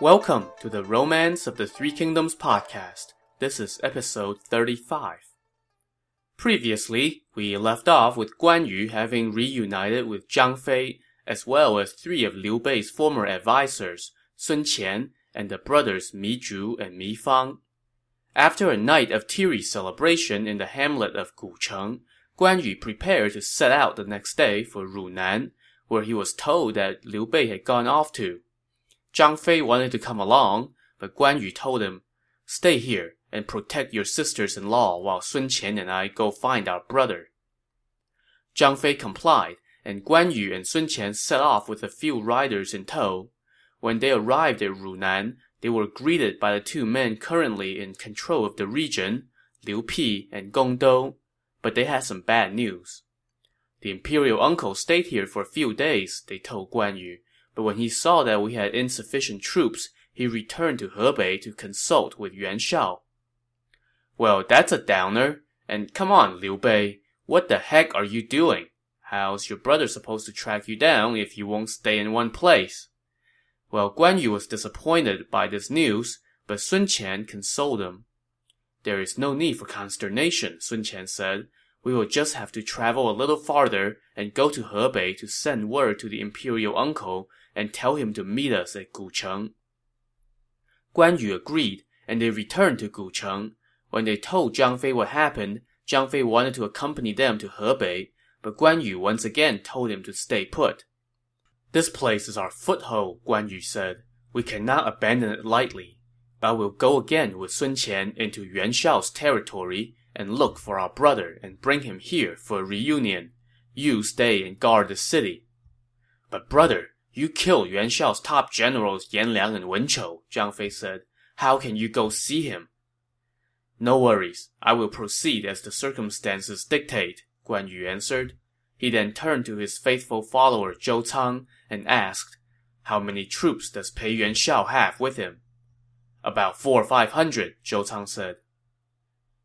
Welcome to the Romance of the Three Kingdoms podcast. This is episode 35. Previously, we left off with Guan Yu having reunited with Zhang Fei, as well as three of Liu Bei's former advisors, Sun Qian and the brothers Mi Zhu and Mi Fang. After a night of teary celebration in the hamlet of Gucheng, Guan Yu prepared to set out the next day for Runan, where he was told that Liu Bei had gone off to. Zhang Fei wanted to come along, but Guan Yu told him, Stay here and protect your sisters-in-law while Sun Qian and I go find our brother. Zhang Fei complied, and Guan Yu and Sun Qian set off with a few riders in tow. When they arrived at Runan, they were greeted by the two men currently in control of the region, Liu Pi and Gong Dou, but they had some bad news. The imperial uncle stayed here for a few days, they told Guan Yu, but when he saw that we had insufficient troops, he returned to Hebei to consult with Yuan Shao. Well, that's a downer. And come on, Liu Bei, what the heck are you doing? How's your brother supposed to track you down if you won't stay in one place? Well, Guan Yu was disappointed by this news, but Sun Qian consoled him. There is no need for consternation, Sun Qian said. We will just have to travel a little farther and go to Hebei to send word to the imperial uncle and tell him to meet us at Gucheng. Guan Yu agreed, and they returned to Gucheng. When they told Zhang Fei what happened, Zhang Fei wanted to accompany them to Hebei, but Guan Yu once again told him to stay put. This place is our foothold, Guan Yu said. We cannot abandon it lightly. I will go again with Sun Qian into Yuan Shao's territory and look for our brother and bring him here for a reunion. You stay and guard the city. But brother, you killed Yuan Shao's top generals Yan Liang and Wen Chou, Zhang Fei said. How can you go see him? No worries. I will proceed as the circumstances dictate, Guan Yu answered. He then turned to his faithful follower Zhou Cang and asked, How many troops does Pei Yuan Shao have with him? About four or five hundred, Zhou Cang said.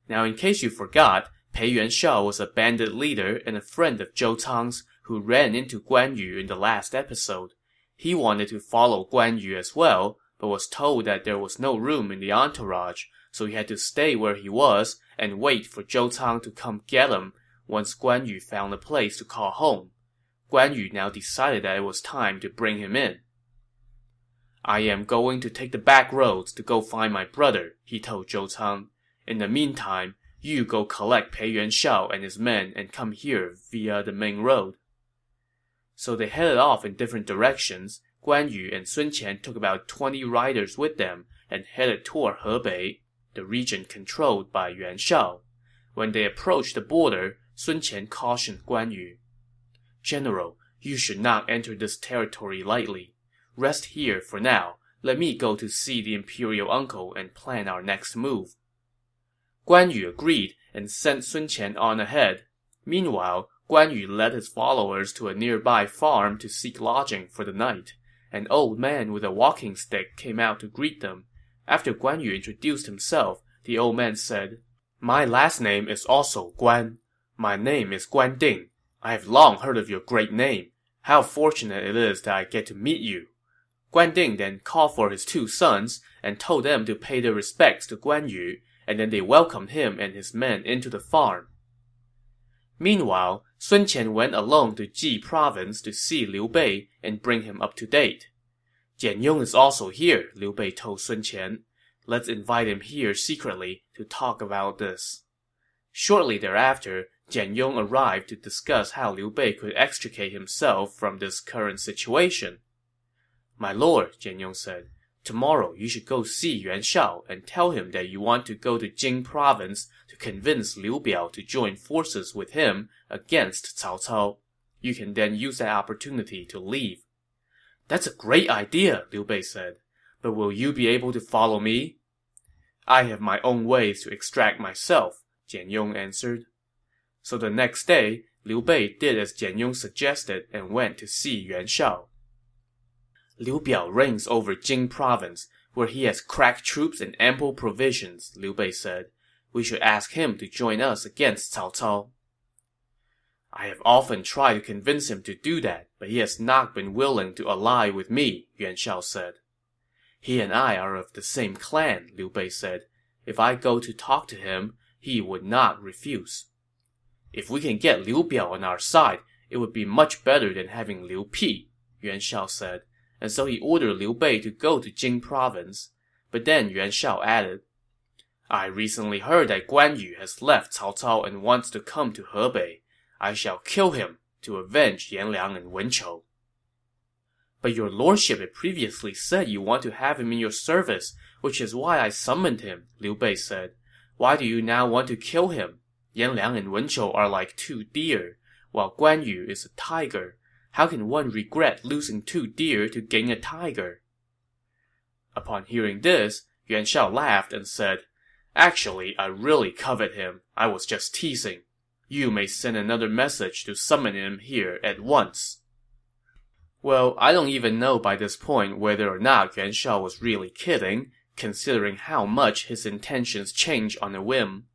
Now in case you forgot, Pei Yuan Shao was a bandit leader and a friend of Zhou Cang's who ran into Guan Yu in the last episode. He wanted to follow Guan Yu as well, but was told that there was no room in the entourage, so he had to stay where he was and wait for Zhou Cang to come get him once Guan Yu found a place to call home. Guan Yu now decided that it was time to bring him in. I am going to take the back roads to go find my brother, he told Zhou Cang. In the meantime, you go collect Pei Yuan Shao and his men and come here via the main road. So they headed off in different directions. Guan Yu and Sun Qian took about 20 riders with them and headed toward Hebei, the region controlled by Yuan Shao. When they approached the border, Sun Qian cautioned Guan Yu. General, you should not enter this territory lightly. Rest here for now. Let me go to see the imperial uncle and plan our next move. Guan Yu agreed and sent Sun Qian on ahead. Meanwhile, Guan Yu led his followers to a nearby farm to seek lodging for the night. An old man with a walking stick came out to greet them. After Guan Yu introduced himself, the old man said, My last name is also Guan. My name is Guan Ding. I have long heard of your great name. How fortunate it is that I get to meet you. Guan Ding then called for his two sons and told them to pay their respects to Guan Yu, and then they welcomed him and his men into the farm. Meanwhile, Sun Qian went alone to Ji province to see Liu Bei and bring him up to date. Jian Yong is also here, Liu Bei told Sun Qian. Let's invite him here secretly to talk about this. Shortly thereafter, Jian Yong arrived to discuss how Liu Bei could extricate himself from this current situation. My lord, Jian Yong said, tomorrow you should go see Yuan Shao and tell him that you want to go to Jing province to convince Liu Biao to join forces with him against Cao Cao. You can then use that opportunity to leave. That's a great idea, Liu Bei said. But will you be able to follow me? I have my own ways to extract myself, Jian Yong answered. So the next day, Liu Bei did as Jian Yong suggested and went to see Yuan Shao. Liu Biao reigns over Jing province, where he has crack troops and ample provisions, Liu Bei said. We should ask him to join us against Cao Cao. I have often tried to convince him to do that, but he has not been willing to ally with me, Yuan Shao said. He and I are of the same clan, Liu Bei said. If I go to talk to him, he would not refuse. If we can get Liu Biao on our side, it would be much better than having Liu Pi, Yuan Shao said, and so he ordered Liu Bei to go to Jing province. But then Yuan Shao added, I recently heard that Guan Yu has left Cao Cao and wants to come to Hebei. I shall kill him to avenge Yan Liang and Wen Chou. But your lordship had previously said you want to have him in your service, which is why I summoned him, Liu Bei said. Why do you now want to kill him? Yan Liang and Wen Chou are like two deer, while Guan Yu is a tiger. How can one regret losing two deer to gain a tiger? Upon hearing this, Yuan Shao laughed and said, Actually, I really covet him. I was just teasing. You may send another message to summon him here at once. Well, I don't even know by this point whether or not Yuan Shao was really kidding, considering how much his intentions change on a whim.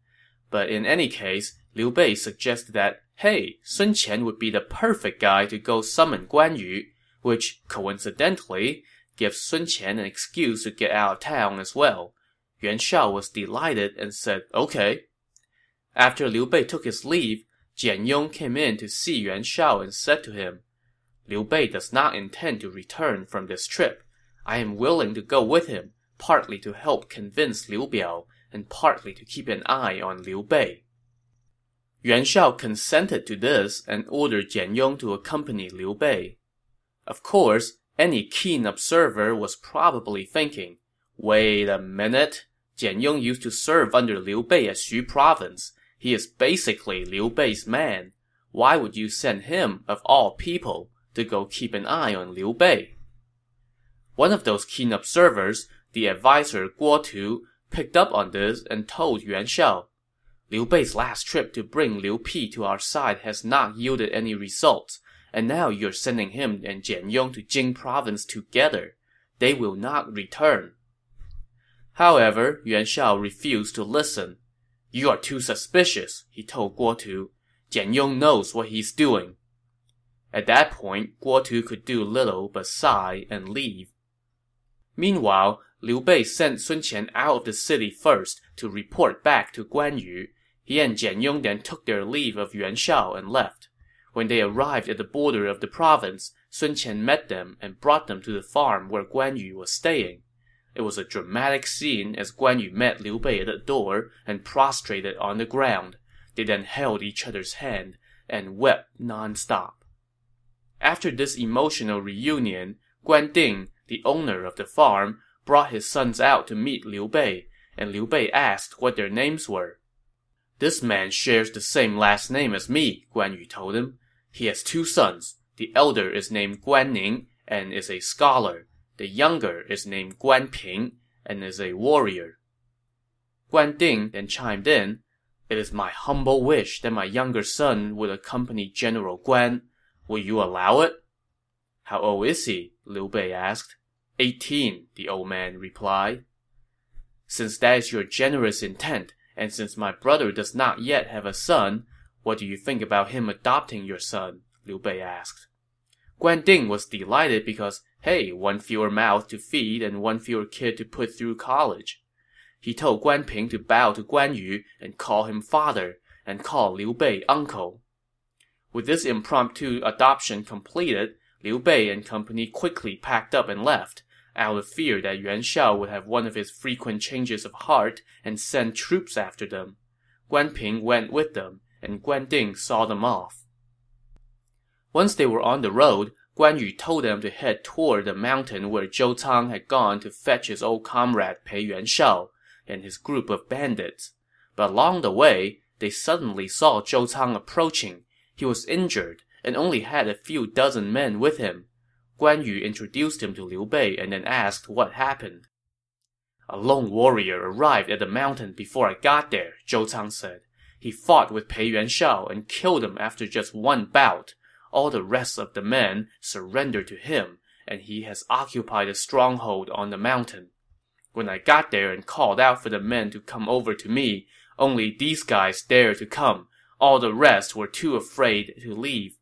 But in any case, Liu Bei suggested that, hey, Sun Qian would be the perfect guy to go summon Guan Yu, which, coincidentally, gives Sun Qian an excuse to get out of town as well. Yuan Shao was delighted and said, okay. After Liu Bei took his leave, Jian Yong came in to see Yuan Shao and said to him, Liu Bei does not intend to return from this trip. I am willing to go with him, partly to help convince Liu Biao, and partly to keep an eye on Liu Bei. Yuan Shao consented to this and ordered Jian Yong to accompany Liu Bei. Of course, any keen observer was probably thinking, wait a minute, Jian Yong used to serve under Liu Bei at Xu province. He is basically Liu Bei's man. Why would you send him, of all people, to go keep an eye on Liu Bei? One of those keen observers, the adviser Guo Tu, picked up on this and told Yuan Shao, Liu Bei's last trip to bring Liu Pi to our side has not yielded any results, and now you're sending him and Jian Yong to Jing province together. They will not return. However, Yuan Shao refused to listen. You are too suspicious, he told Guo Tu. Jian Yong knows what he's doing. At that point, Guo Tu could do little but sigh and leave. Meanwhile, Liu Bei sent Sun Qian out of the city first to report back to Guan Yu. He and Jian Yong then took their leave of Yuan Shao and left. When they arrived at the border of the province, Sun Qian met them and brought them to the farm where Guan Yu was staying. It was a dramatic scene as Guan Yu met Liu Bei at the door and prostrated on the ground. They then held each other's hand and wept non-stop. After this emotional reunion, Guan Ding, the owner of the farm, brought his sons out to meet Liu Bei, and Liu Bei asked what their names were. This man shares the same last name as me, Guan Yu told him. He has two sons. The elder is named Guan Ning and is a scholar. The younger is named Guan Ping and is a warrior. Guan Ding then chimed in, It is my humble wish that my younger son would accompany General Guan. Will you allow it? How old is he? Liu Bei asked. Eighteen, the old man replied. Since that is your generous intent, and since my brother does not yet have a son, what do you think about him adopting your son? Liu Bei asked. Guan Ding was delighted because, hey, one fewer mouth to feed and one fewer kid to put through college. He told Guan Ping to bow to Guan Yu and call him father, and call Liu Bei uncle. With this impromptu adoption completed, Liu Bei and company quickly packed up and left, out of fear that Yuan Shao would have one of his frequent changes of heart and send troops after them. Guan Ping went with them, and Guan Ding saw them off. Once they were on the road, Guan Yu told them to head toward the mountain where Zhou Cang had gone to fetch his old comrade Pei Yuan Shao and his group of bandits. But along the way, they suddenly saw Zhou Cang approaching. He was injured and only had a few dozen men with him. Guan Yu introduced him to Liu Bei and then asked what happened. A lone warrior arrived at the mountain before I got there, Zhou Cang said. He fought with Pei Yuan Shao and killed him after just one bout. All the rest of the men surrendered to him, and he has occupied a stronghold on the mountain. When I got there and called out for the men to come over to me, only these guys dared to come. All the rest were too afraid to leave.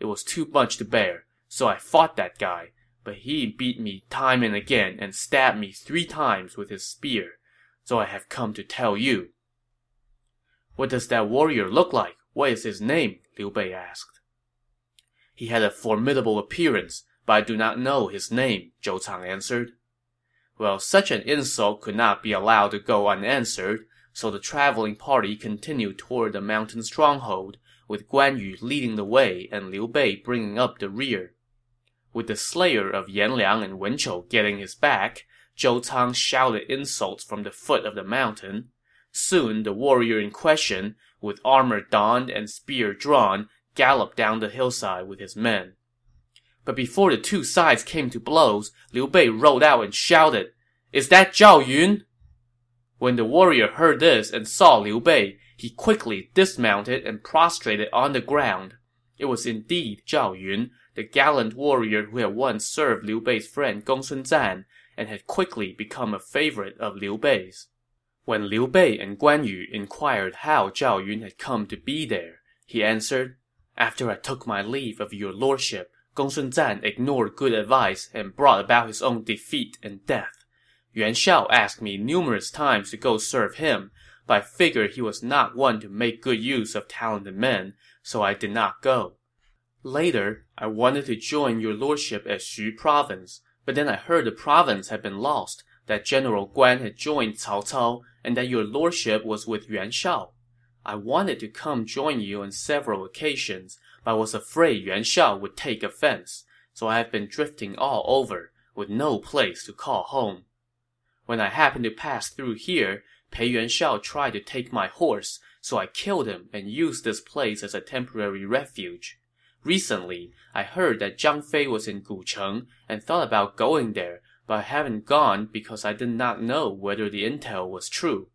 It was too much to bear, so I fought that guy. but he beat me time and again and stabbed me three times with his spear. So I have come to tell you. What does that warrior look like? What is his name? Liu Bei asked. He had a formidable appearance, but I do not know his name, Zhou Cang answered. Well, such an insult could not be allowed to go unanswered, so the traveling party continued toward the mountain stronghold, with Guan Yu leading the way and Liu Bei bringing up the rear. With the slayer of Yan Liang and Wen Chou getting his back, Zhou Cang shouted insults from the foot of the mountain. Soon the warrior in question, with armor donned and spear drawn, galloped down the hillside with his men. But before the two sides came to blows, Liu Bei rode out and shouted, Is that Zhao Yun? When the warrior heard this and saw Liu Bei, he quickly dismounted and prostrated on the ground. It was indeed Zhao Yun, the gallant warrior who had once served Liu Bei's friend Gongsun Zan and had quickly become a favorite of Liu Bei's. When Liu Bei and Guan Yu inquired how Zhao Yun had come to be there, he answered, After I took my leave of your lordship, Gongsun Zan ignored good advice and brought about his own defeat and death. Yuan Shao asked me numerous times to go serve him, but I figured he was not one to make good use of talented men, so I did not go. Later, I wanted to join your lordship at Xu province, but then I heard the province had been lost, that General Guan had joined Cao Cao, and that your lordship was with Yuan Shao. I wanted to come join you on several occasions, but was afraid Yuan Shao would take offense, so I have been drifting all over, with no place to call home. When I happened to pass through here, Pei Yuan Shao tried to take my horse, so I killed him and used this place as a temporary refuge. Recently, I heard that Zhang Fei was in Gucheng and thought about going there, but I haven't gone because I did not know whether the intel was true.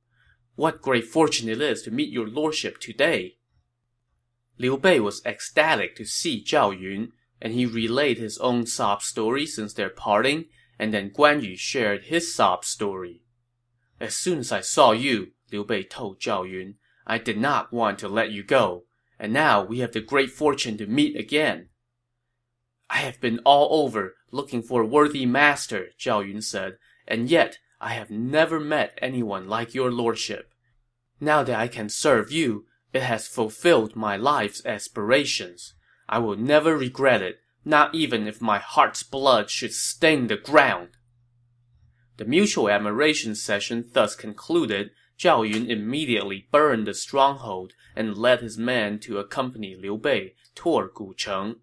What great fortune it is to meet your lordship today! Liu Bei was ecstatic to see Zhao Yun, and he relayed his own sob story since their parting, and then Guan Yu shared his sob story. As soon as I saw you, Liu Bei told Zhao Yun, I did not want to let you go, and now we have the great fortune to meet again. I have been all over looking for a worthy master, Zhao Yun said, and yet I have never met anyone like your lordship. Now that I can serve you, it has fulfilled my life's aspirations. I will never regret it, not even if my heart's blood should stain the ground. The mutual admiration session thus concluded, Zhao Yun immediately burned the stronghold and led his men to accompany Liu Bei toward Gucheng.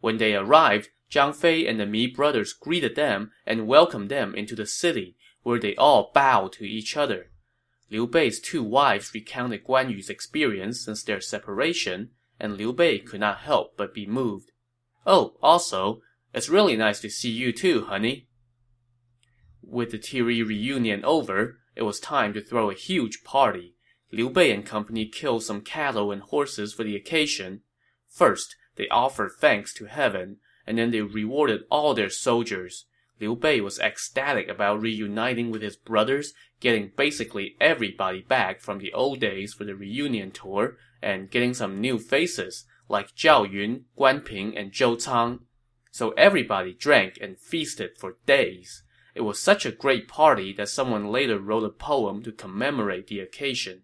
When they arrived, Zhang Fei and the Mi brothers greeted them and welcomed them into the city, where they all bowed to each other. Liu Bei's two wives recounted Guan Yu's experience since their separation, and Liu Bei could not help but be moved. Oh, also, it's really nice to see you too, honey. With the teary reunion over, it was time to throw a huge party. Liu Bei and company killed some cattle and horses for the occasion. First, they offered thanks to heaven, and then they rewarded all their soldiers. Liu Bei was ecstatic about reuniting with his brothers, getting basically everybody back from the old days for the reunion tour, and getting some new faces, like Zhao Yun, Guan Ping, and Zhou Cang. So everybody drank and feasted for days. It was such a great party that someone later wrote a poem to commemorate the occasion.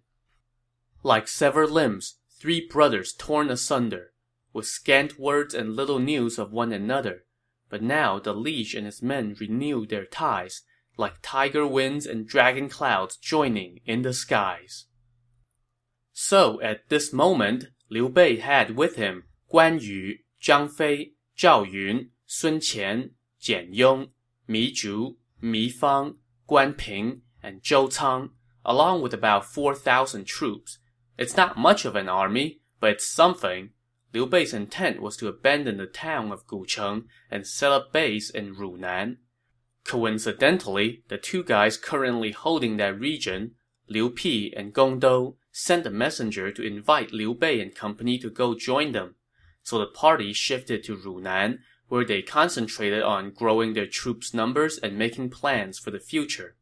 Like severed limbs, three brothers torn asunder, with scant words and little news of one another, but now the liege and his men renewed their ties, like tiger winds and dragon clouds joining in the skies. So at this moment, Liu Bei had with him Guan Yu, Zhang Fei, Zhao Yun, Sun Qian, Jian Yong, Mi Zhu, Mi Fang, Guan Ping, and Zhou Cang, along with about 4,000 troops. It's not much of an army, but it's something, Liu Bei's intent was to abandon the town of Gucheng and set up base in Runan. Coincidentally, the two guys currently holding that region, Liu Pi and Gong Dou, sent a messenger to invite Liu Bei and company to go join them. So the party shifted to Runan, where they concentrated on growing their troops' numbers and making plans for the future.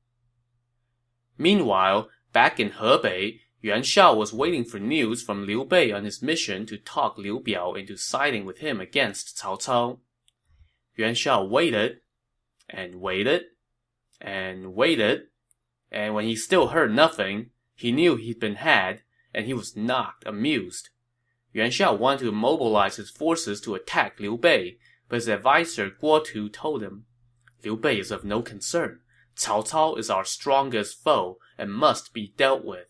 Meanwhile, back in Hebei, Yuan Shao was waiting for news from Liu Bei on his mission to talk Liu Biao into siding with him against Cao Cao. Yuan Shao waited and waited and waited, and when he still heard nothing, he knew he'd been had, and he was not amused. Yuan Shao wanted to mobilize his forces to attack Liu Bei, but his adviser Guo Tu told him, Liu Bei is of no concern. Cao Cao is our strongest foe and must be dealt with.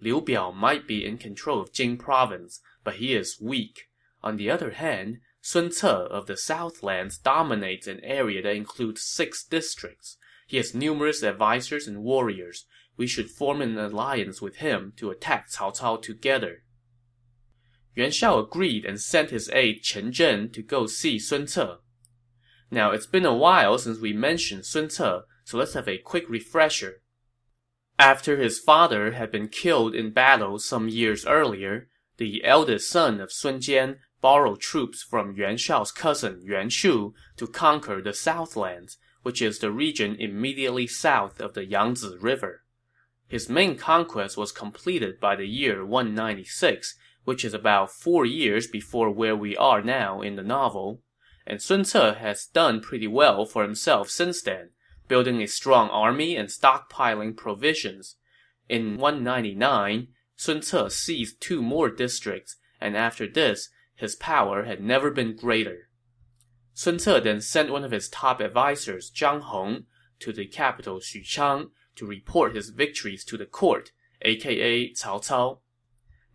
Liu Biao might be in control of Jing province, but he is weak. On the other hand, Sun Ce of the Southlands dominates an area that includes six districts. He has numerous advisors and warriors. We should form an alliance with him to attack Cao Cao together. Yuan Shao agreed and sent his aide Chen Zhen to go see Sun Ce. Now, it's been a while since we mentioned Sun Ce, so let's have a quick refresher. After his father had been killed in battle some years earlier, the eldest son of Sun Jian borrowed troops from Yuan Shao's cousin Yuan Shu to conquer the Southlands, which is the region immediately south of the Yangtze River. His main conquest was completed by the year 196, which is about four years before where we are now in the novel, and Sun Ce has done pretty well for himself since then, building a strong army and stockpiling provisions. In 199, Sun Ce seized two more districts, and after this, his power had never been greater. Sun Ce then sent one of his top advisers, Zhang Hong, to the capital Xuchang to report his victories to the court, aka Cao Cao.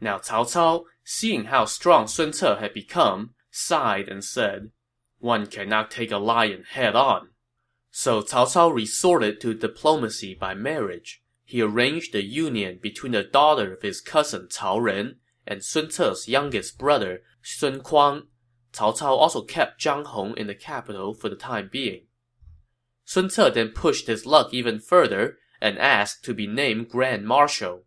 Now Cao Cao, seeing how strong Sun Ce had become, sighed and said, One cannot take a lion head on. So Cao Cao resorted to diplomacy by marriage. He arranged a union between the daughter of his cousin Cao Ren and Sun Ce's youngest brother, Sun Kuang. Cao Cao also kept Zhang Hong in the capital for the time being. Sun Ce then pushed his luck even further and asked to be named Grand Marshal.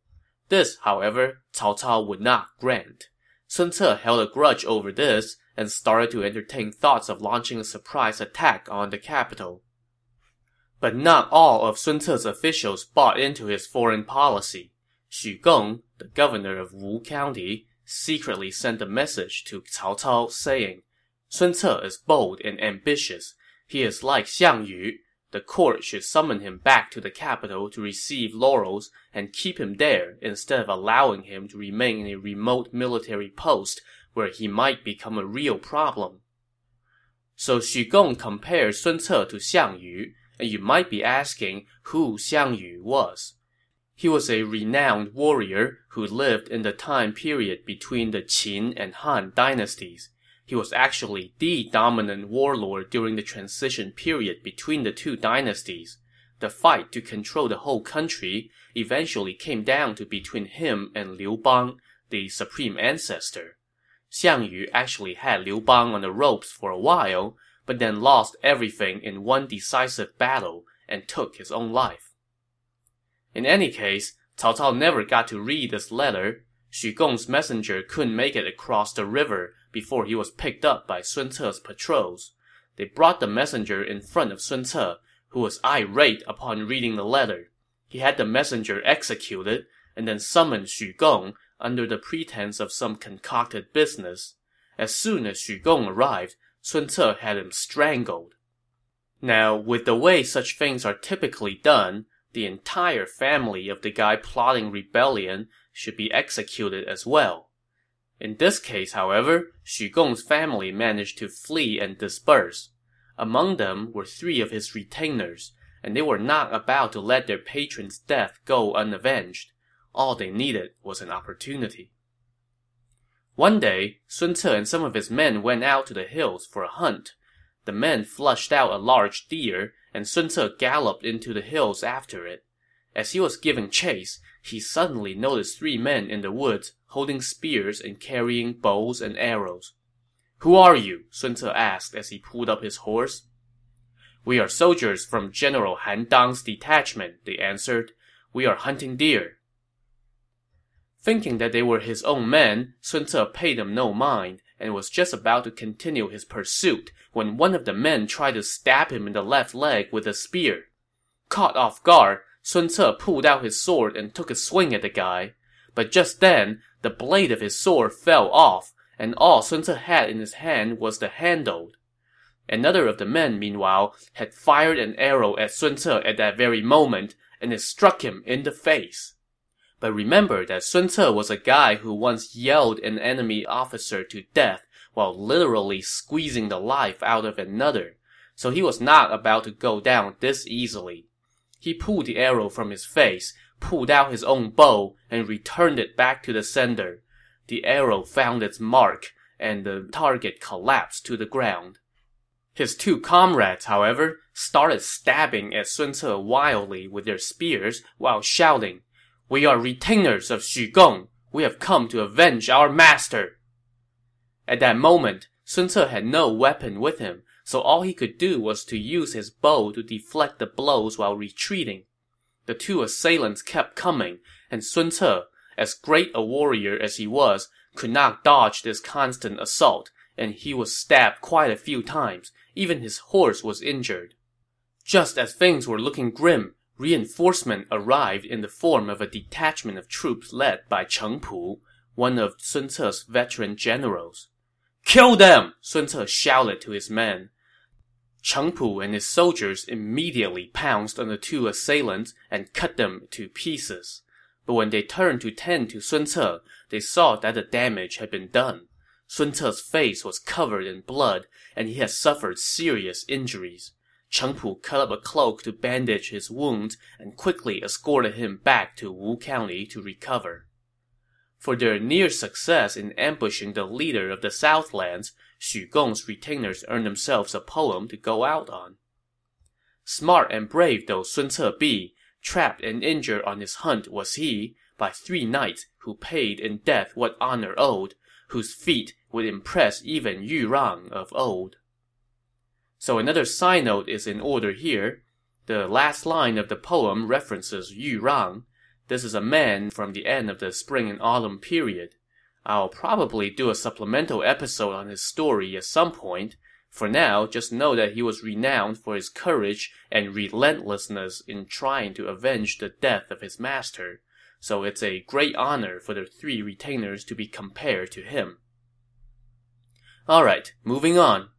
This, however, Cao Cao would not grant. Sun Ce held a grudge over this and started to entertain thoughts of launching a surprise attack on the capital. But not all of Sun Ce's officials bought into his foreign policy. Xu Gong, the governor of Wu County, secretly sent a message to Cao Cao saying, Sun Ce is bold and ambitious. He is like Xiang Yu, the court should summon him back to the capital to receive laurels and keep him there instead of allowing him to remain in a remote military post where he might become a real problem. So Xu Gong compared Sun Ce to Xiang Yu, and you might be asking who Xiang Yu was. He was a renowned warrior who lived in the time period between the Qin and Han dynasties. He was actually the dominant warlord during the transition period between the two dynasties. The fight to control the whole country eventually came down to between him and Liu Bang, the supreme ancestor. Xiang Yu actually had Liu Bang on the ropes for a while, but then lost everything in one decisive battle and took his own life. In any case, Cao Cao never got to read this letter. Xu Gong's messenger couldn't make it across the river before he was picked up by Sun Ce's patrols. They brought the messenger in front of Sun Ce, who was irate upon reading the letter. He had the messenger executed, and then summoned Xu Gong under the pretense of some concocted business. As soon as Xu Gong arrived, Sun Ce had him strangled. Now, with the way such things are typically done, the entire family of the guy plotting rebellion should be executed as well. In this case, however, Xu Gong's family managed to flee and disperse. Among them were three of his retainers, and they were not about to let their patron's death go unavenged. All they needed was an opportunity. One day, Sun Ce and some of his men went out to the hills for a hunt. The men flushed out a large deer, and Sun Ce galloped into the hills after it. As he was giving chase, he suddenly noticed three men in the woods holding spears and carrying bows and arrows. Who are you? Sun Ce asked as he pulled up his horse. We are soldiers from General Han Dang's detachment, they answered. We are hunting deer. Thinking that they were his own men, Sun Ce paid them no mind and was just about to continue his pursuit when one of the men tried to stab him in the left leg with a spear. Caught off guard, Sun Ce pulled out his sword and took a swing at the guy. But just then, the blade of his sword fell off, and all Sun Ce had in his hand was the handle. Another of the men, meanwhile, had fired an arrow at Sun Ce at that very moment, and it struck him in the face. But remember that Sun Ce was a guy who once yelled an enemy officer to death while literally squeezing the life out of another, so he was not about to go down this easily. He pulled the arrow from his face, pulled out his own bow, and returned it back to the sender. The arrow found its mark, and the target collapsed to the ground. His two comrades, however, started stabbing at Sun Ce wildly with their spears while shouting, We are retainers of Xu Gong. We have come to avenge our master. At that moment, Sun Ce had no weapon with him, so all he could do was to use his bow to deflect the blows while retreating. The two assailants kept coming, and Sun Ce, as great a warrior as he was, could not dodge this constant assault, and he was stabbed quite a few times. Even his horse was injured. Just as things were looking grim, reinforcement arrived in the form of a detachment of troops led by Cheng Pu, one of Sun Ce's veteran generals. Kill them! Sun Ce shouted to his men. Cheng Pu and his soldiers immediately pounced on the two assailants and cut them to pieces. But when they turned to tend to Sun Ce, they saw that the damage had been done. Sun Ce's face was covered in blood, and he had suffered serious injuries. Cheng Pu cut up a cloak to bandage his wounds and quickly escorted him back to Wu County to recover. For their near success in ambushing the leader of the Southlands, Xu Gong's retainers earned themselves a poem to go out on. Smart and brave though Sun Ce be, trapped and injured on his hunt was he, by three knights who paid in death what honor owed, whose feat would impress even Yu Rang of old. So another side note is in order here. The last line of the poem references Yu Rang. This is a man from the end of the spring and autumn period. I'll probably do a supplemental episode on his story at some point. For now, just know that he was renowned for his courage and relentlessness in trying to avenge the death of his master so it's a great honor for the three retainers to be compared to him. Alright, moving on.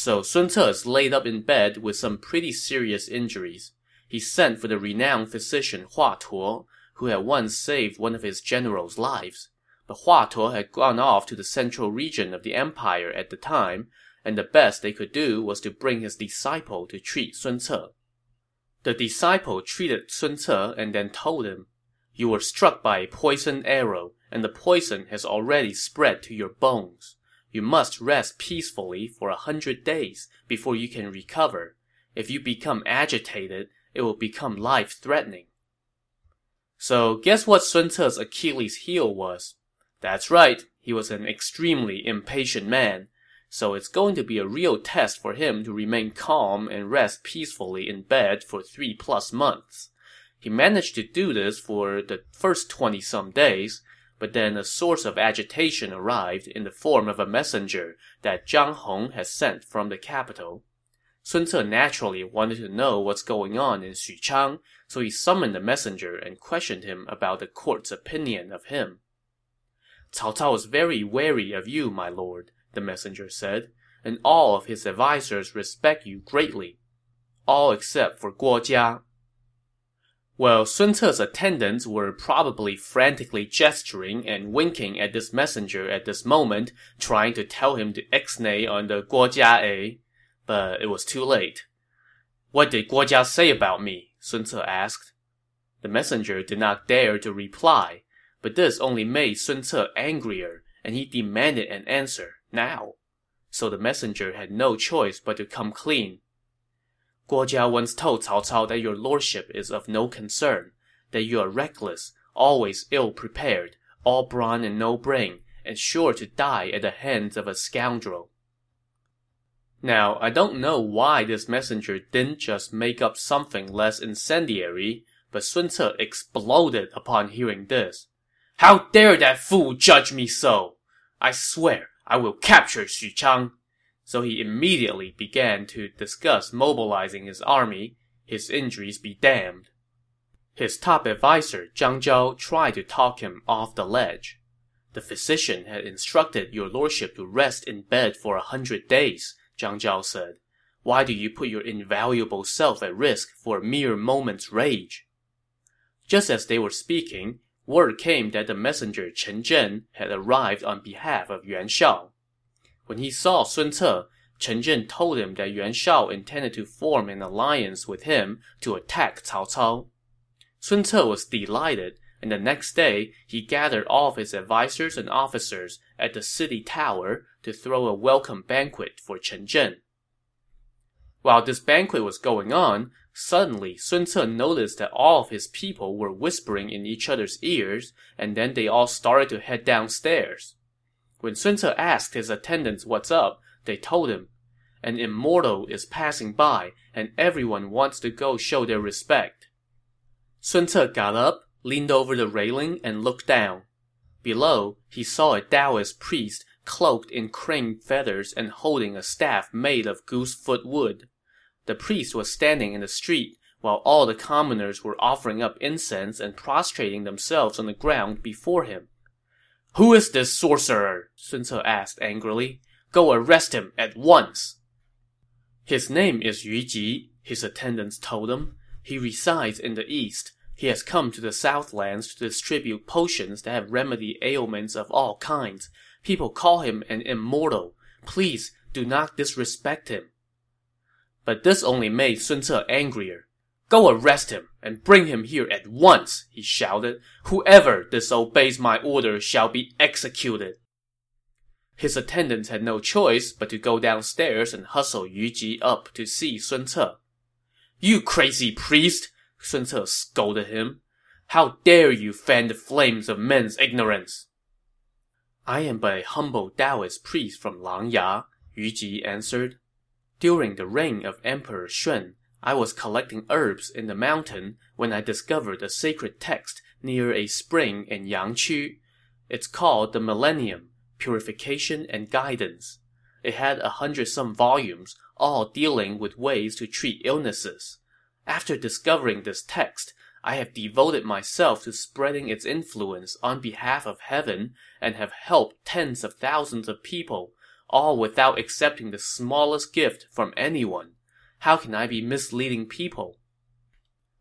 So Sun Ce is laid up in bed with some pretty serious injuries. He sent for the renowned physician Hua Tuo, who had once saved one of his generals' lives. But Hua Tuo had gone off to the central region of the empire at the time, and the best they could do was to bring his disciple to treat Sun Ce. The disciple treated Sun Ce and then told him, you were struck by a poisoned arrow, and the poison has already spread to your bones. You must rest peacefully for a hundred days before you can recover. If you become agitated, it will become life-threatening. So, guess what Sun Ce's Achilles heel was? That's right, he was an extremely impatient man. So it's going to be a real test for him to remain calm and rest peacefully in bed for three plus months. He managed to do this for the first 20 some days, but then a source of agitation arrived in the form of a messenger that Zhang Hong had sent from the capital. Sun Ce naturally wanted to know what's going on in Xuchang, so he summoned the messenger and questioned him about the court's opinion of him. Cao Cao is very wary of you, my lord, the messenger said, and all of his advisers respect you greatly. All except for Guo Jia. Well, Sun Ce's attendants were probably frantically gesturing and winking at this messenger at this moment, trying to tell him to ixnay on the Guo Jia but it was too late. What did Guo Jia say about me? Sun Ce asked. The messenger did not dare to reply, but this only made Sun Ce angrier, and he demanded an answer, now. So the messenger had no choice but to come clean. Guo Jia once told Cao Cao that your lordship is of no concern, that you are reckless, always ill-prepared, all brawn and no brain, and sure to die at the hands of a scoundrel. Now, I don't know why this messenger didn't just make up something less incendiary, but Sun Ce exploded upon hearing this. How dare that fool judge me so! I swear I will capture Xuchang so he immediately began to discuss mobilizing his army, his injuries be damned. His top adviser, Zhang Zhao, tried to talk him off the ledge. The physician had instructed your lordship to rest in bed for a hundred days, Zhang Zhao said. Why do you put your invaluable self at risk for a mere moment's rage? Just as they were speaking, word came that the messenger Chen Zhen had arrived on behalf of Yuan Shao. When he saw Sun Ce, Chen Zhen told him that Yuan Shao intended to form an alliance with him to attack Cao Cao. Sun Ce was delighted, and the next day he gathered all of his advisers and officers at the city tower to throw a welcome banquet for Chen Zhen. While this banquet was going on, suddenly Sun Ce noticed that all of his people were whispering in each other's ears, and then they all started to head downstairs. When Sun Ce asked his attendants what's up, they told him, An immortal is passing by, and everyone wants to go show their respect. Sun Ce got up, leaned over the railing, and looked down. Below, he saw a Taoist priest cloaked in crane feathers and holding a staff made of goosefoot wood. The priest was standing in the street, while all the commoners were offering up incense and prostrating themselves on the ground before him. Who is this sorcerer? Sun Ce asked angrily. Go arrest him at once. His name is Yu Ji, his attendants told him. He resides in the east. He has come to the southlands to distribute potions that have remedied ailments of all kinds, People call him an immortal. Please do not disrespect him. But this only made Sun Ce angrier. Go arrest him and bring him here at once, he shouted. Whoever disobeys my order shall be executed. His attendants had no choice but to go downstairs and hustle Yu Ji up to see Sun Ce. You crazy priest! Sun Ce scolded him. How dare you fan the flames of men's ignorance? I am but a humble Taoist priest from Langya, Yu Ji answered. During the reign of Emperor Shun, I was collecting herbs in the mountain when I discovered a sacred text near a spring in Yangqu. It's called the Millennium, Purification and Guidance. It had a hundred some volumes, all dealing with ways to treat illnesses. After discovering this text, I have devoted myself to spreading its influence on behalf of heaven and have helped tens of thousands of people, all without accepting the smallest gift from anyone. How can I be misleading people?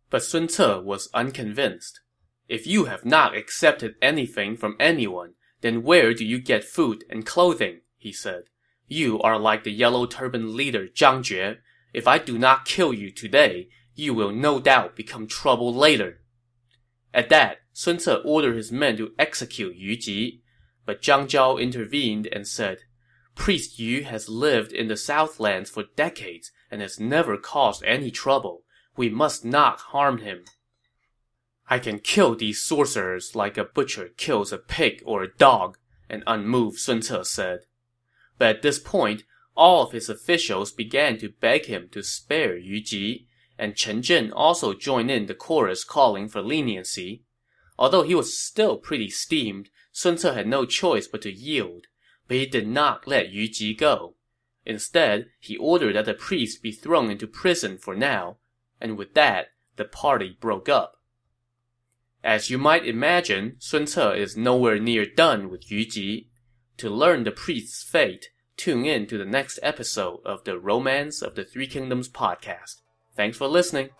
But Sun Ce was unconvinced. If you have not accepted anything from anyone, then where do you get food and clothing? he said. You are like the yellow turban leader Zhang Jue. If I do not kill you today, you will no doubt become trouble later. At that, Sun Ce ordered his men to execute Yu Ji, but Zhang Zhao intervened and said, Priest Yu has lived in the Southlands for decades and has never caused any trouble. We must not harm him. I can kill these sorcerers like a butcher kills a pig or a dog, an unmoved Sun Ce said. But at this point, all of his officials began to beg him to spare Yu Ji, and Chen Zhen also joined in the chorus calling for leniency. Although he was still pretty steamed, Sun Ce had no choice but to yield. But he did not let Yu Ji go. Instead, he ordered that the priest be thrown into prison for now, and with that, the party broke up. As you might imagine, Sun Ce is nowhere near done with Yu Ji. To learn the priest's fate, tune in to the next episode of the Romance of the Three Kingdoms podcast. Thanks for listening.